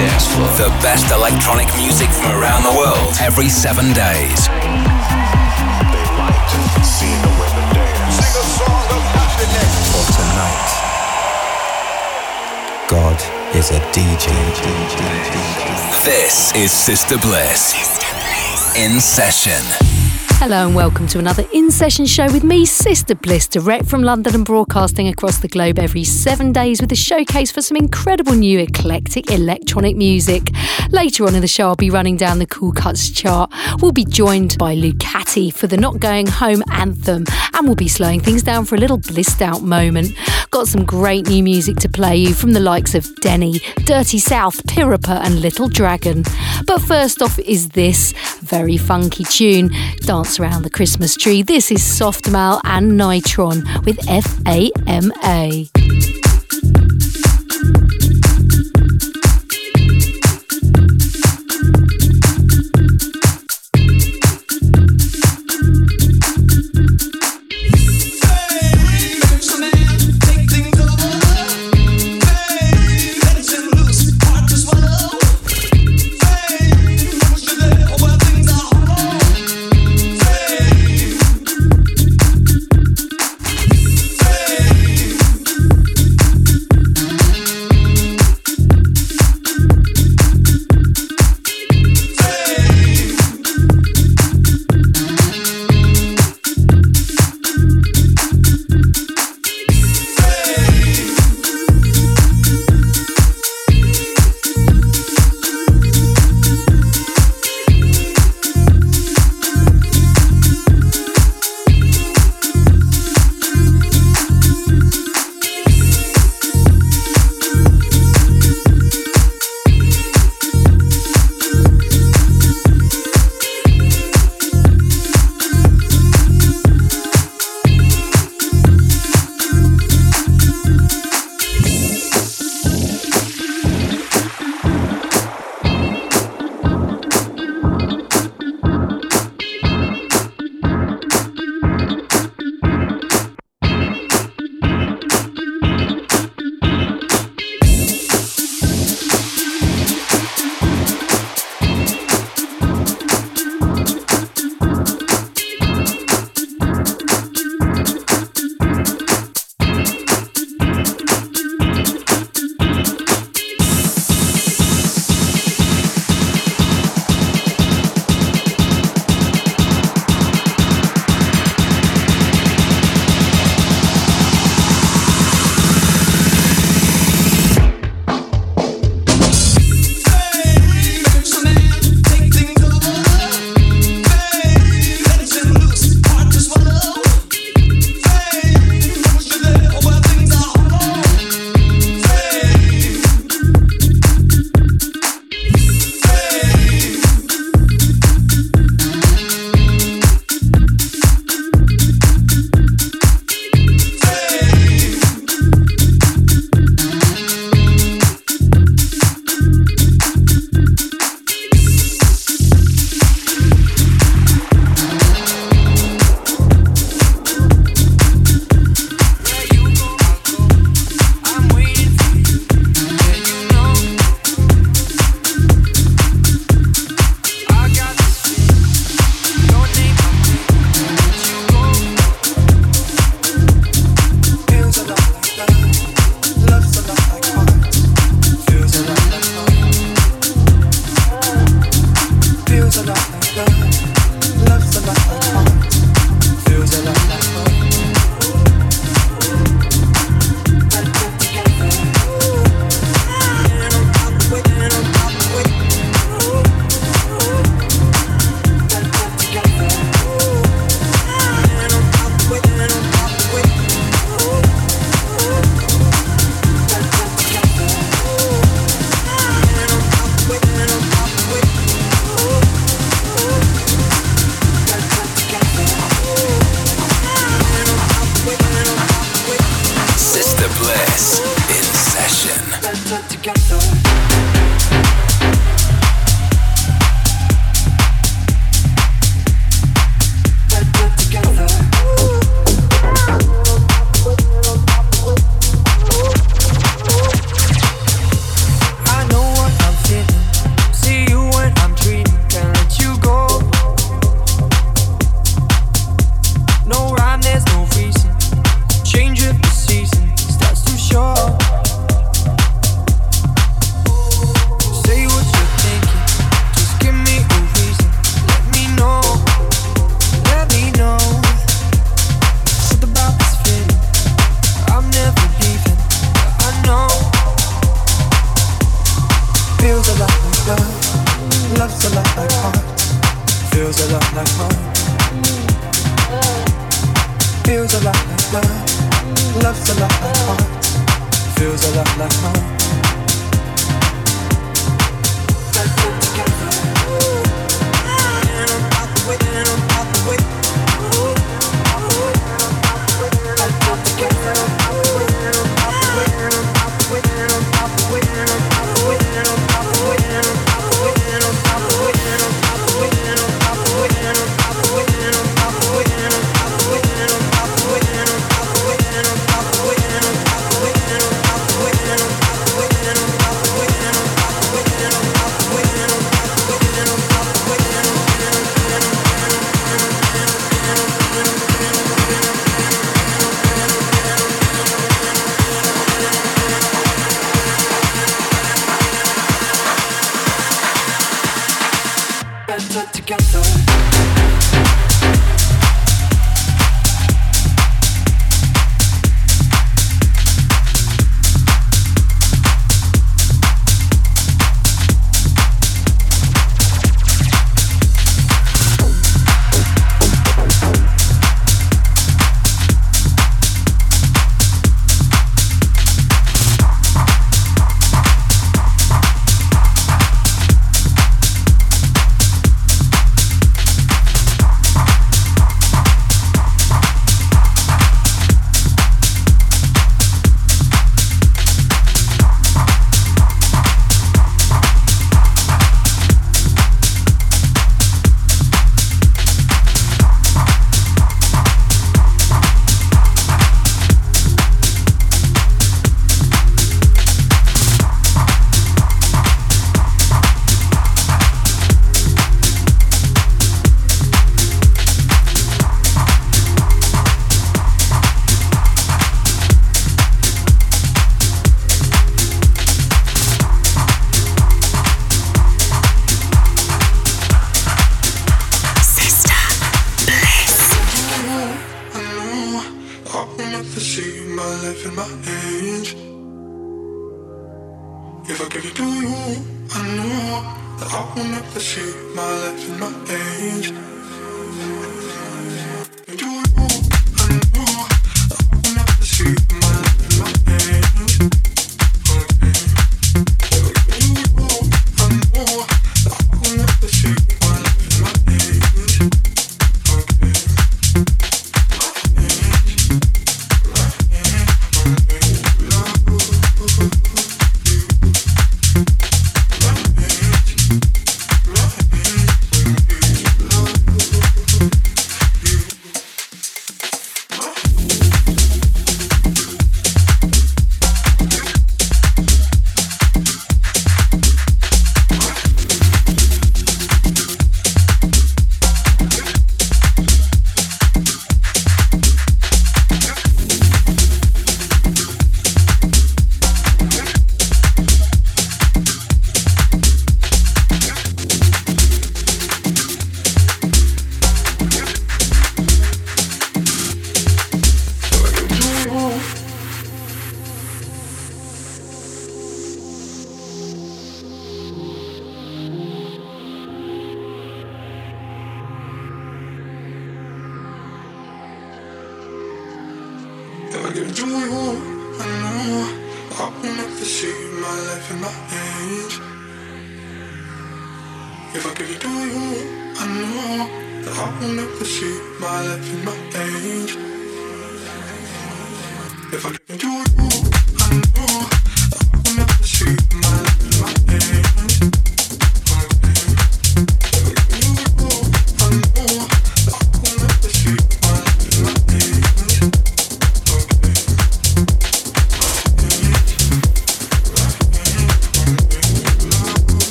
dance floor. The best electronic music from around the world every seven days. For tonight, God is a DJ. This is Sister Bliss. In session. Hello and welcome to another in session show with me, Sister Bliss, direct from London and broadcasting across the globe every seven days with a showcase for some incredible new eclectic electronic music. Later on in the show, I'll be running down the Cool Cuts chart. We'll be joined by Lucati for the Not Going Home anthem, and we'll be slowing things down for a little blissed out moment. Got some great new music to play you from the likes of Denny, Dirty South, Pirupa, and Little Dragon. But first off is this very funky tune, Dance Around the Christmas Tree. This is Soft Mal and Nitron with FAMA.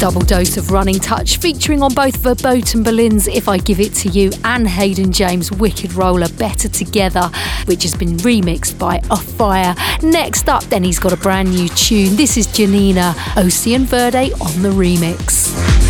Double dose of running touch featuring on both Verboten Berlin's If I Give It To You and Hayden James' Wicked Roller Better Together, which has been remixed by Afire. Next up, then he's got a brand new tune. This is Janina, Ocean Verde on the remix.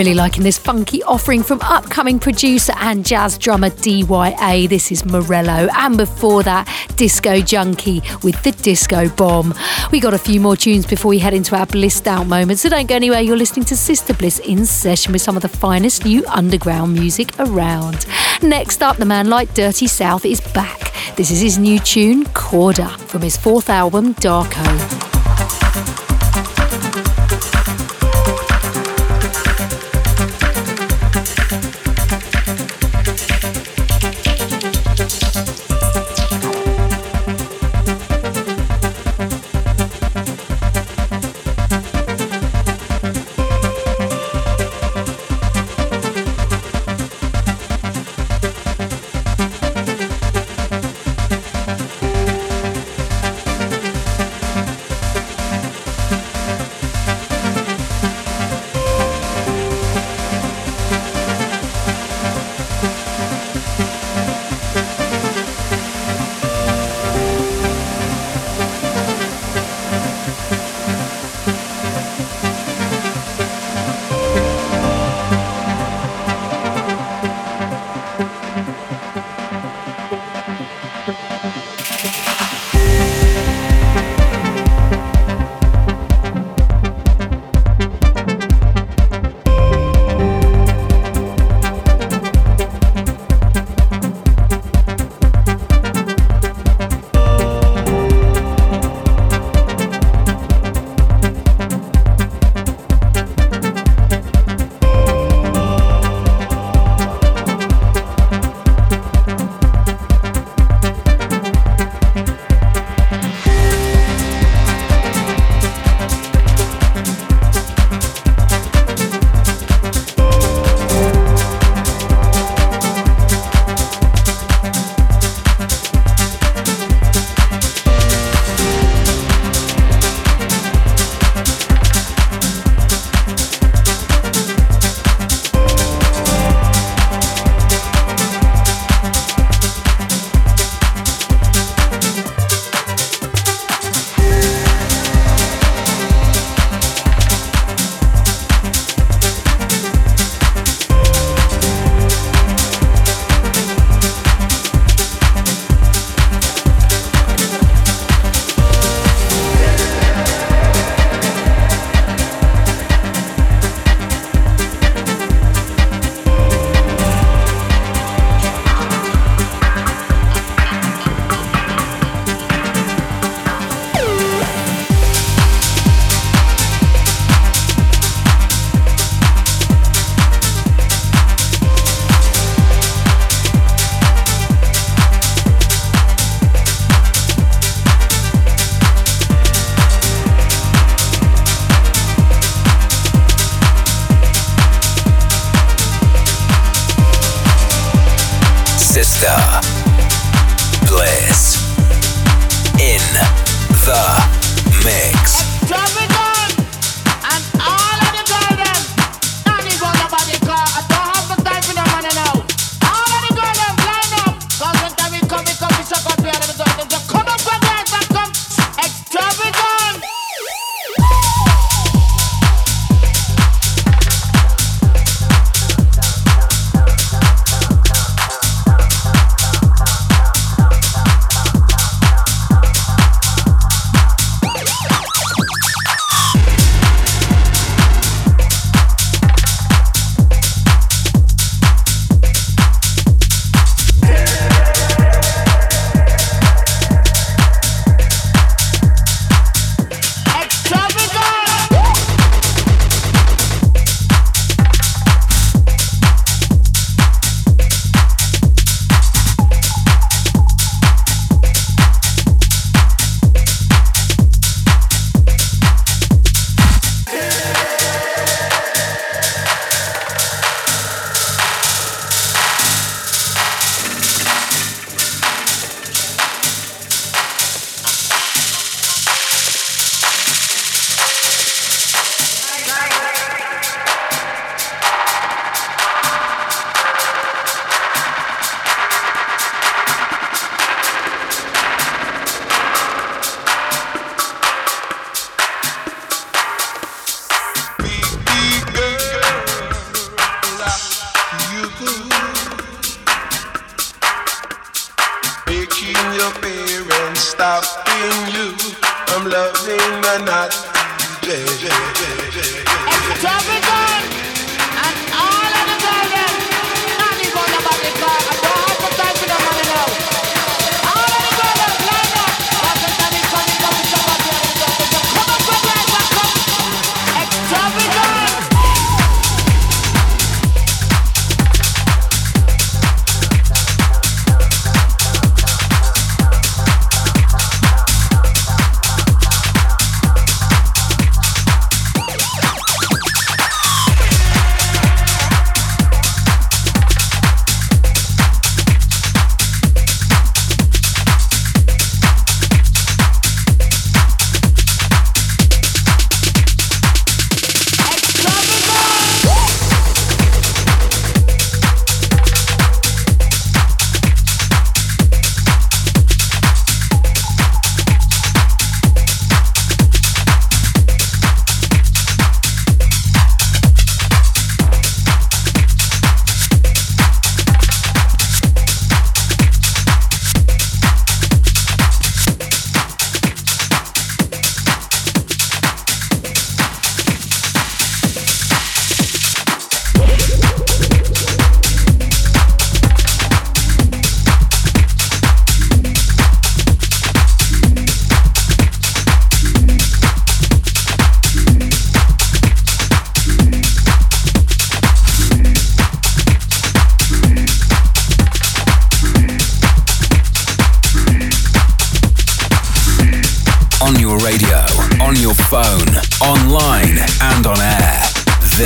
Really liking this funky offering from upcoming producer and jazz drummer DYA. This is Morello. And before that, Disco Junkie with the Disco Bomb. We got a few more tunes before we head into our blissed out moment, so don't go anywhere. You're listening to Sister Bliss in session with some of the finest new underground music around. Next up, the man like Dirty South is back. This is his new tune, Corda, from his fourth album, Darko. Bliss in the mix. stop being you. I'm loving the night. Yeah, yeah, yeah,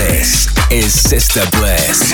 This is Sister Bliss.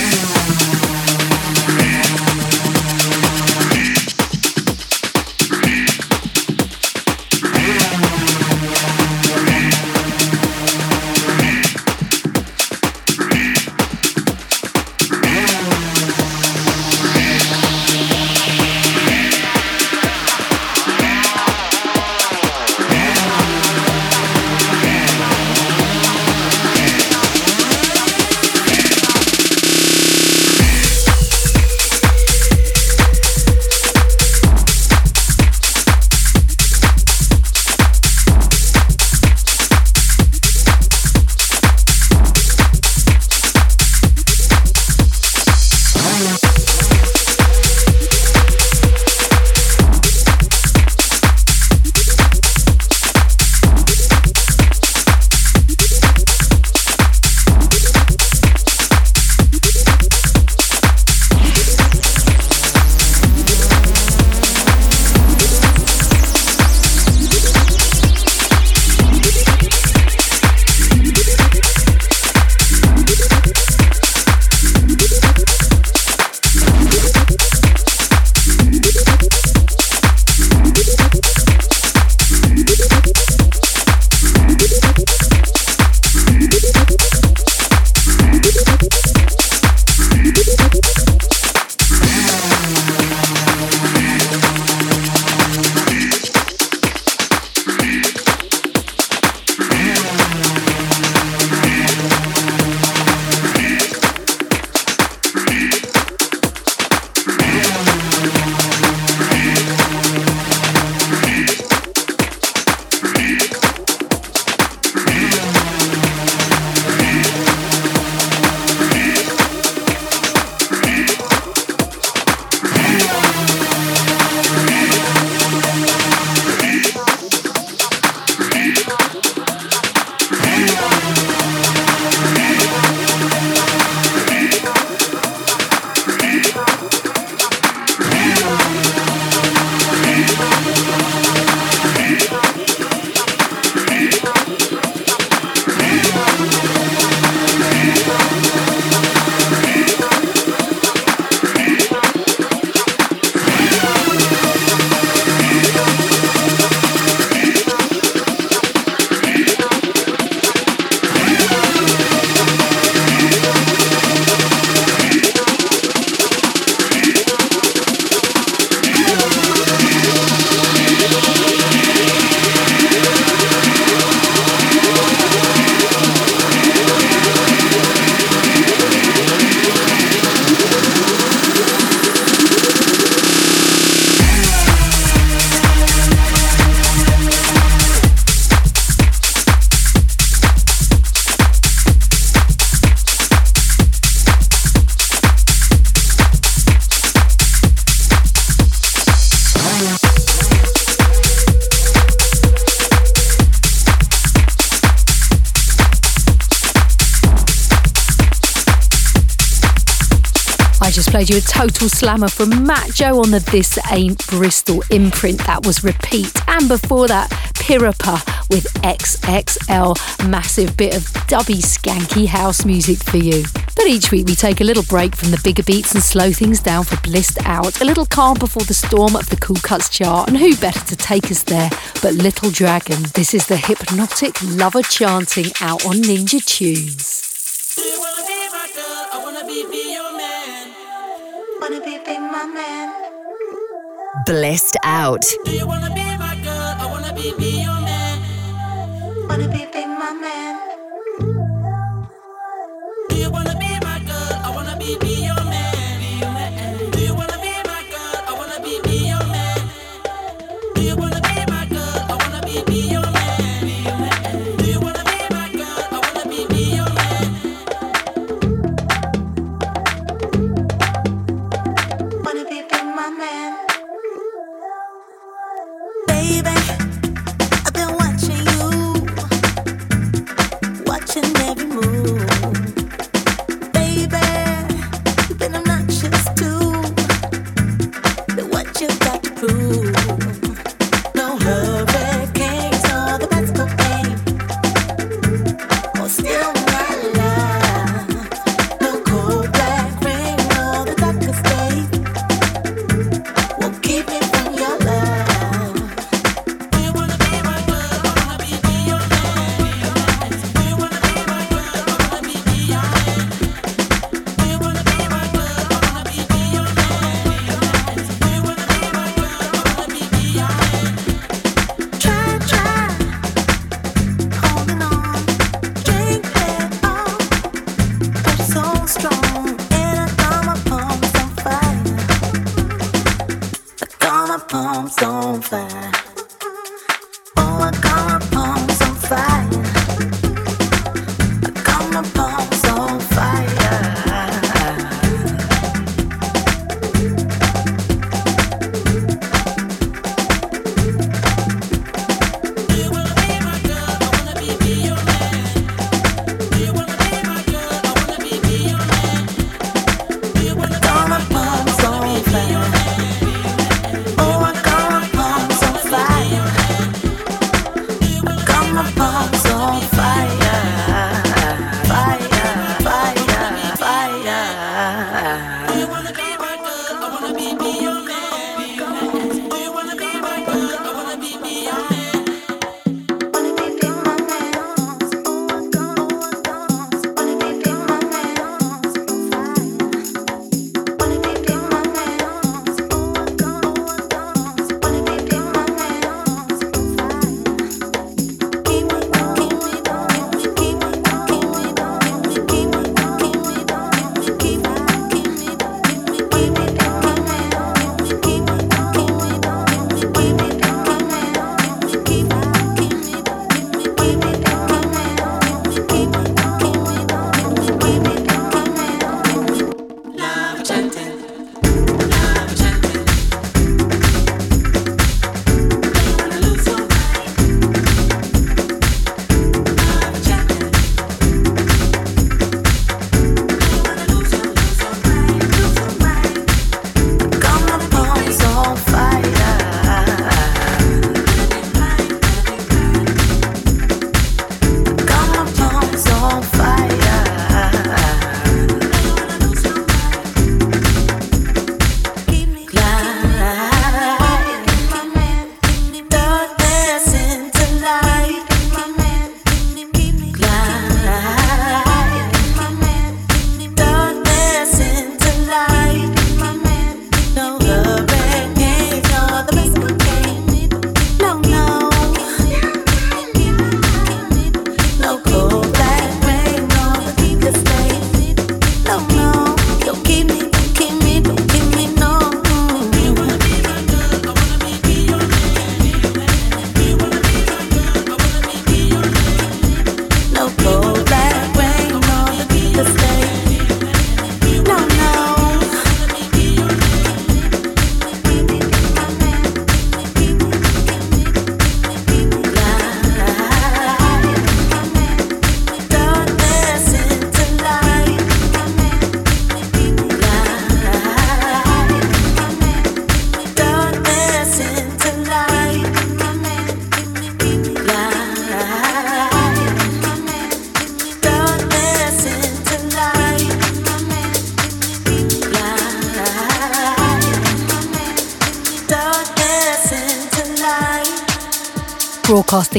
Played you a total slammer from Matt Joe on the This Ain't Bristol imprint. That was Repeat. And before that, Pirupa with XXL. Massive bit of dubby skanky house music for you. But each week we take a little break from the bigger beats and slow things down for Blissed Out. A little calm before the storm of the Cool Cuts chart. And who better to take us there but Little Dragon? This is the hypnotic lover chanting out on Ninja Tunes. Wanna be, be my man. Blissed out. Do you wanna be my girl? I wanna be, be your man. Wanna be, be my man. Palms on fire. Oh, I got palms on fire.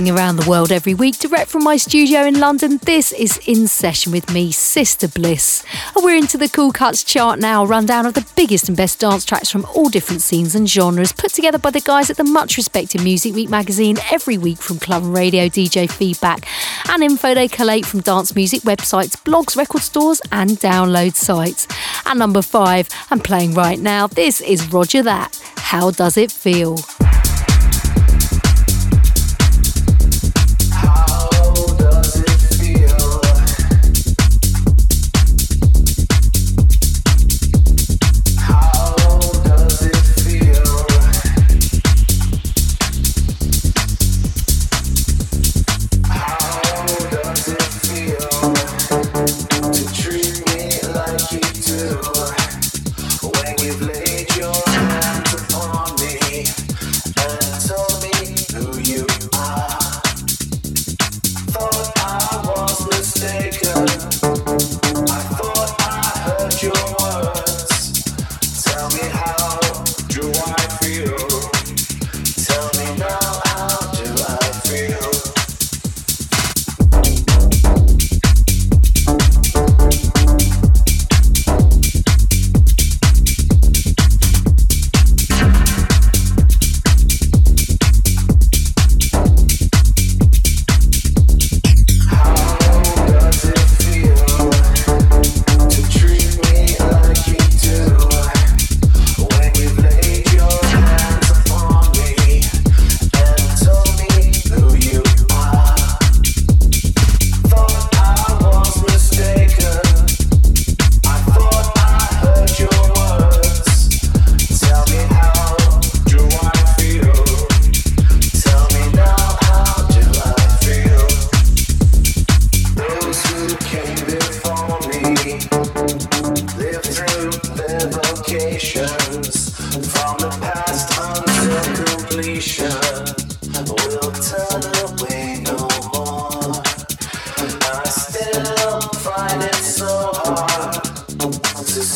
Around the world every week, direct from my studio in London, this is In Session with me, Sister Bliss. And we're into the Cool Cuts chart now, rundown of the biggest and best dance tracks from all different scenes and genres, put together by the guys at the much respected Music Week magazine every week from club and radio DJ feedback and info they collate from dance music websites, blogs, record stores, and download sites. At number five, and playing right now, this is Roger That. How does it feel?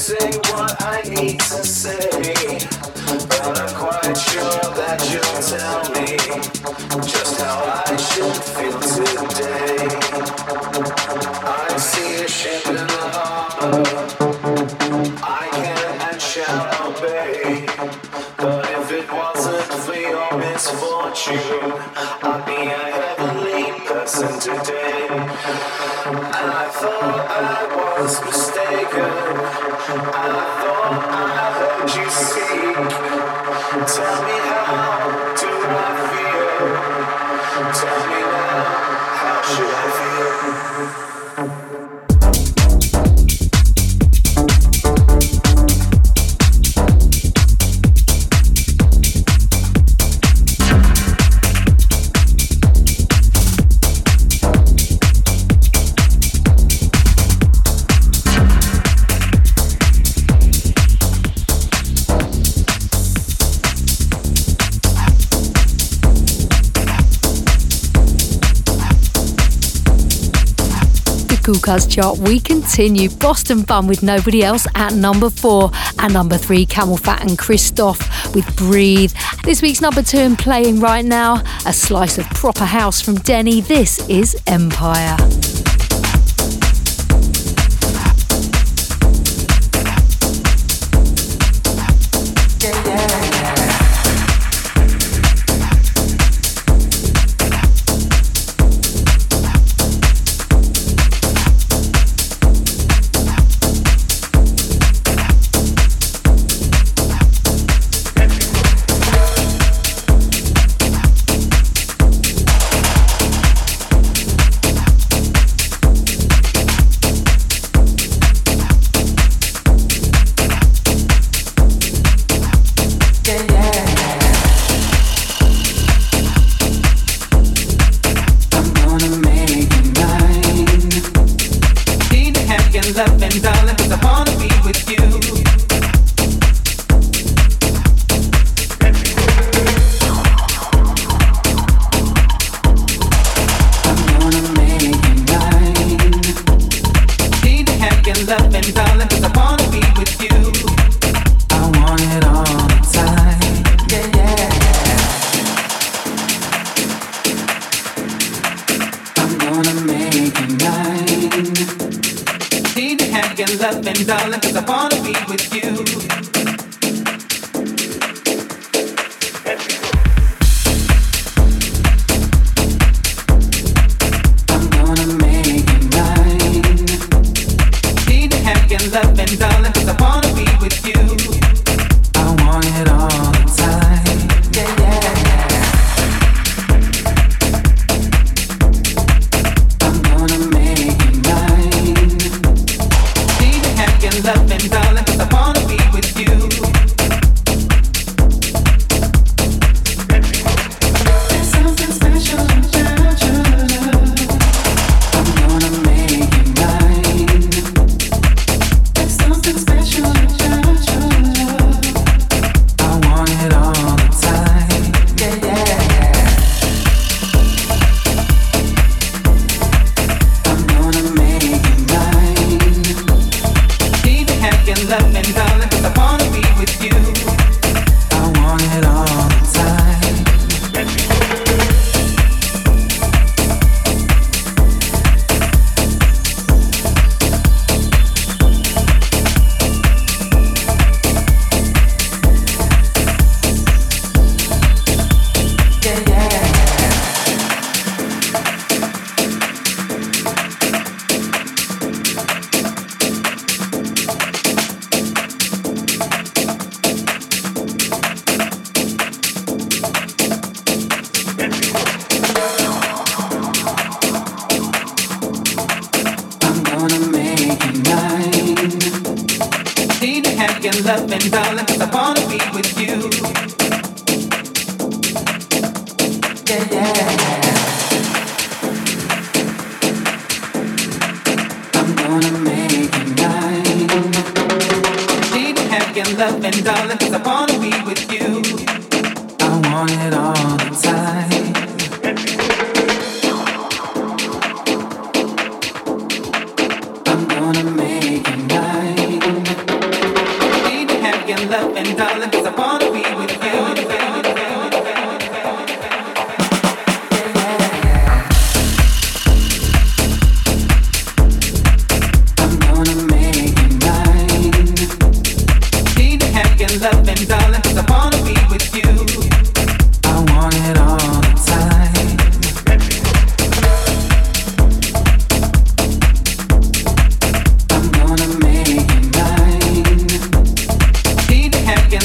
say what I need to say. Chart, we continue Boston Bun with Nobody Else at number four. and number three, CamelPhat and Christoph with Breathe. This week's number two and playing right now, a slice of proper house from Denny. This is Empire.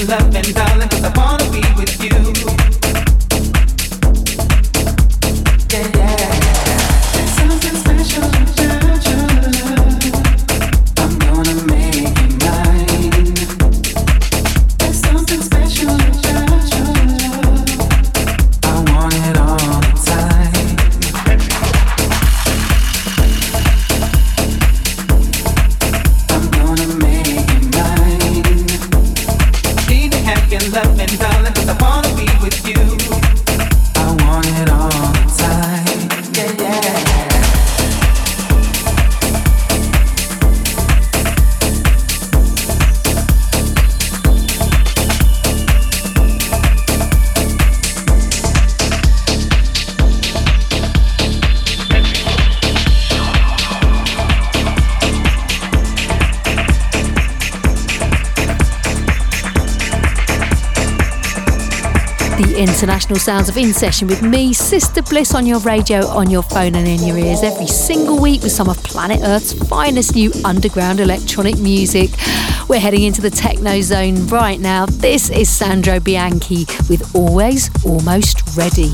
love and darling, cause I wanna be with you. Sounds of In Session with me, Sister Bliss, on your radio, on your phone, and in your ears every single week with some of planet Earth's finest new underground electronic music. We're heading into the techno zone right now. This is Sandro Bianchi with Always Almost Ready.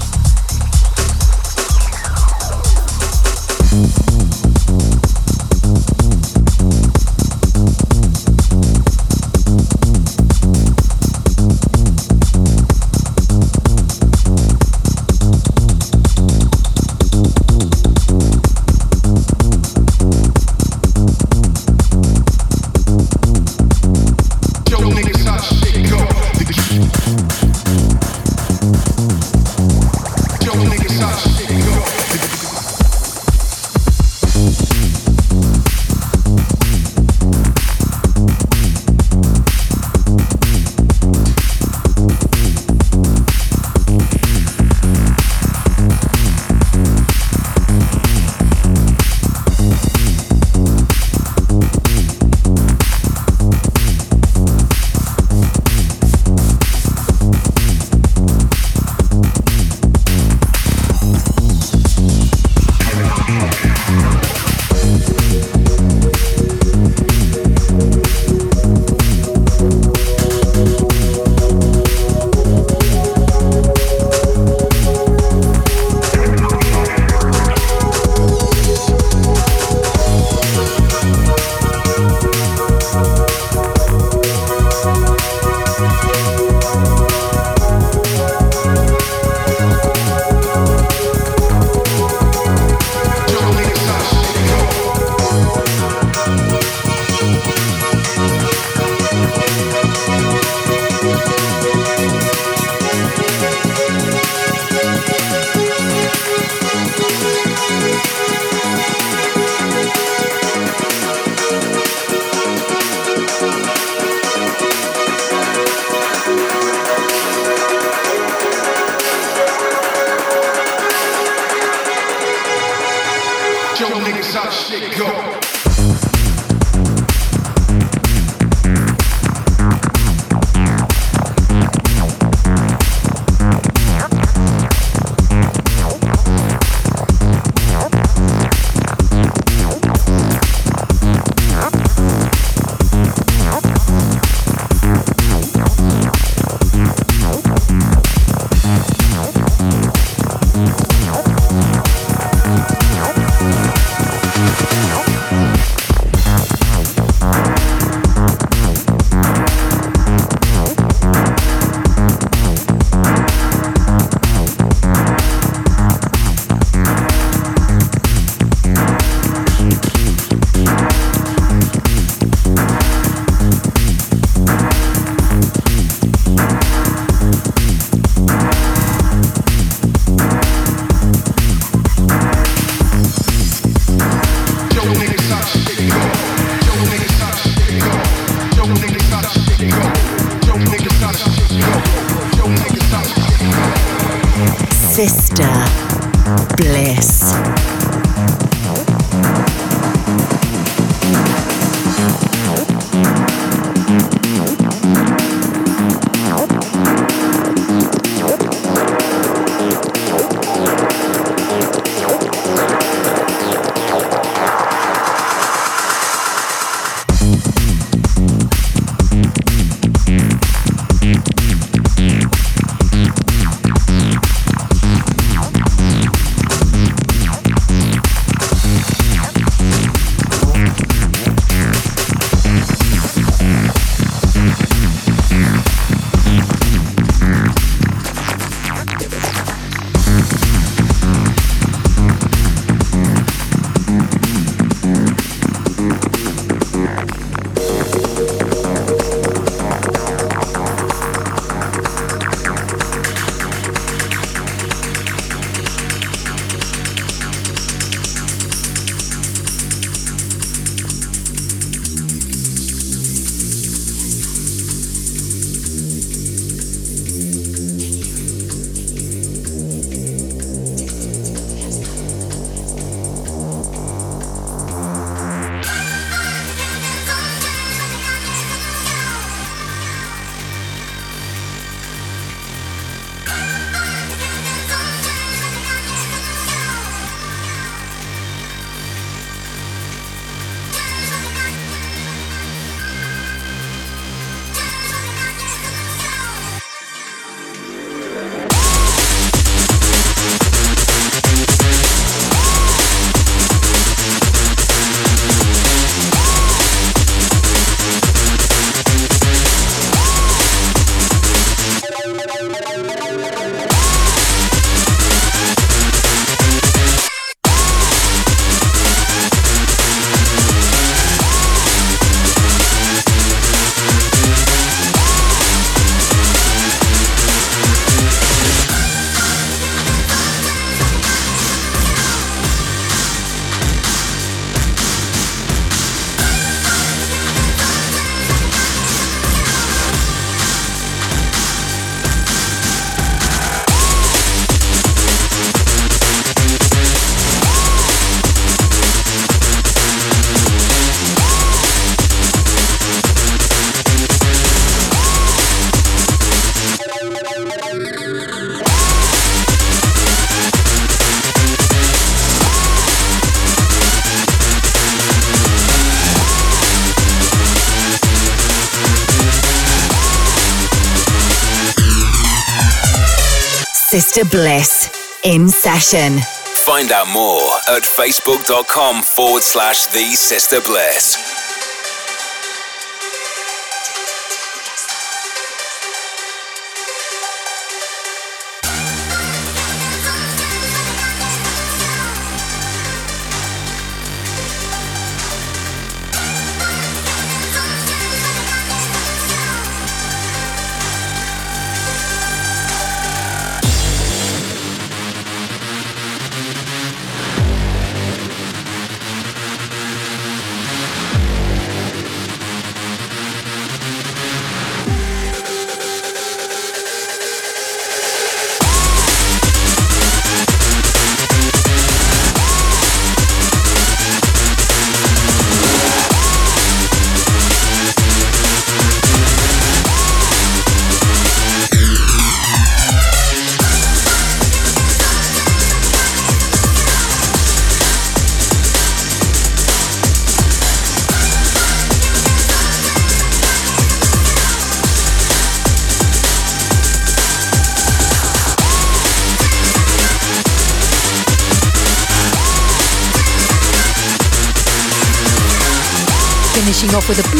Sister Bliss in session. Find out more at facebook.com forward slash the Sister Bliss.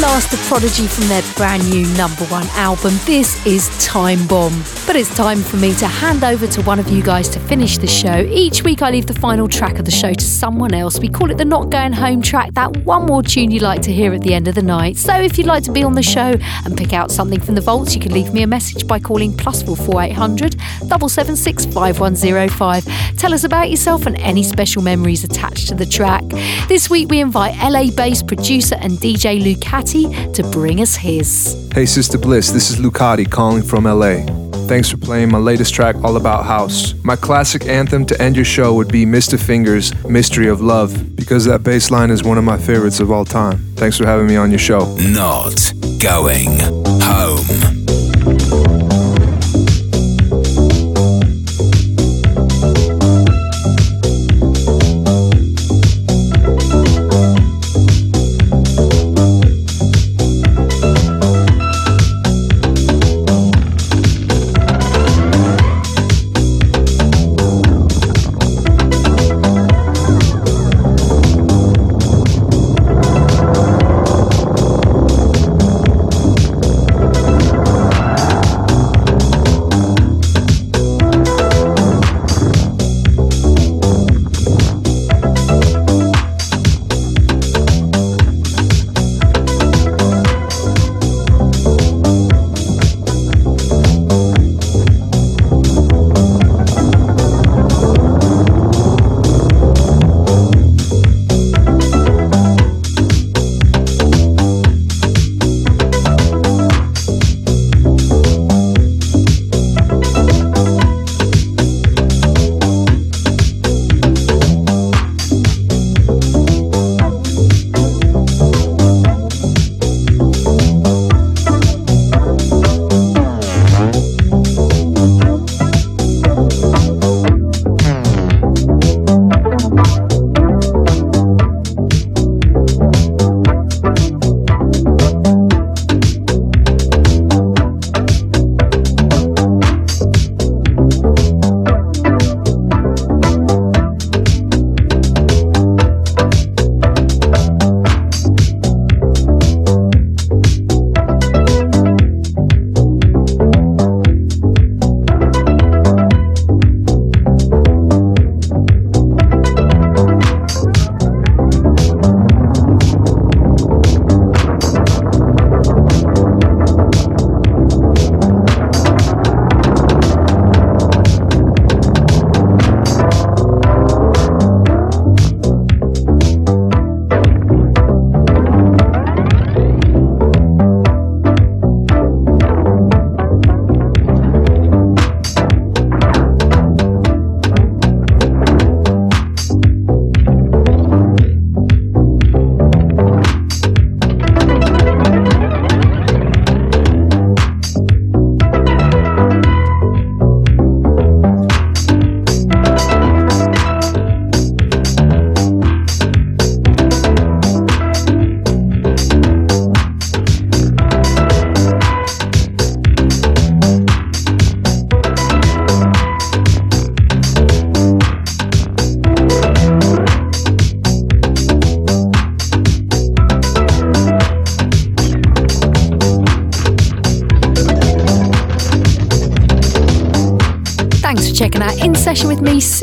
Of Prodigy from their brand new number one album. This is Time Bomb. But it's time for me to hand over to one of you guys to finish the show. Each week I leave the final track of the show to someone else. We call it the Not Going Home track, that one more tune you like to hear at the end of the night. So if you'd like to be on the show and pick out something from the vaults, you can leave me a message by calling plus four four eight hundred double seven six five one zero five. Tell us about yourself and any special memories attached to the track. This week we invite LA based producer and DJ Lucati to bring us his. Hey Sister Bliss, this is Lucati calling from LA. Thanks for playing my latest track, All About House. My classic anthem to end your show would be Mr. Fingers' Mystery of Love, because that bass line is one of my favorites of all time. Thanks for having me on your show. Not going home.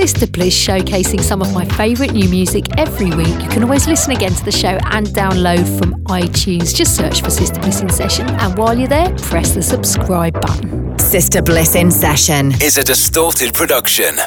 Sister Bliss, showcasing some of my favourite new music every week. You can always listen again to the show and download from iTunes. Just search for Sister Bliss in Session, and while you're there, press the subscribe button. Sister Bliss in Session is a distorted production.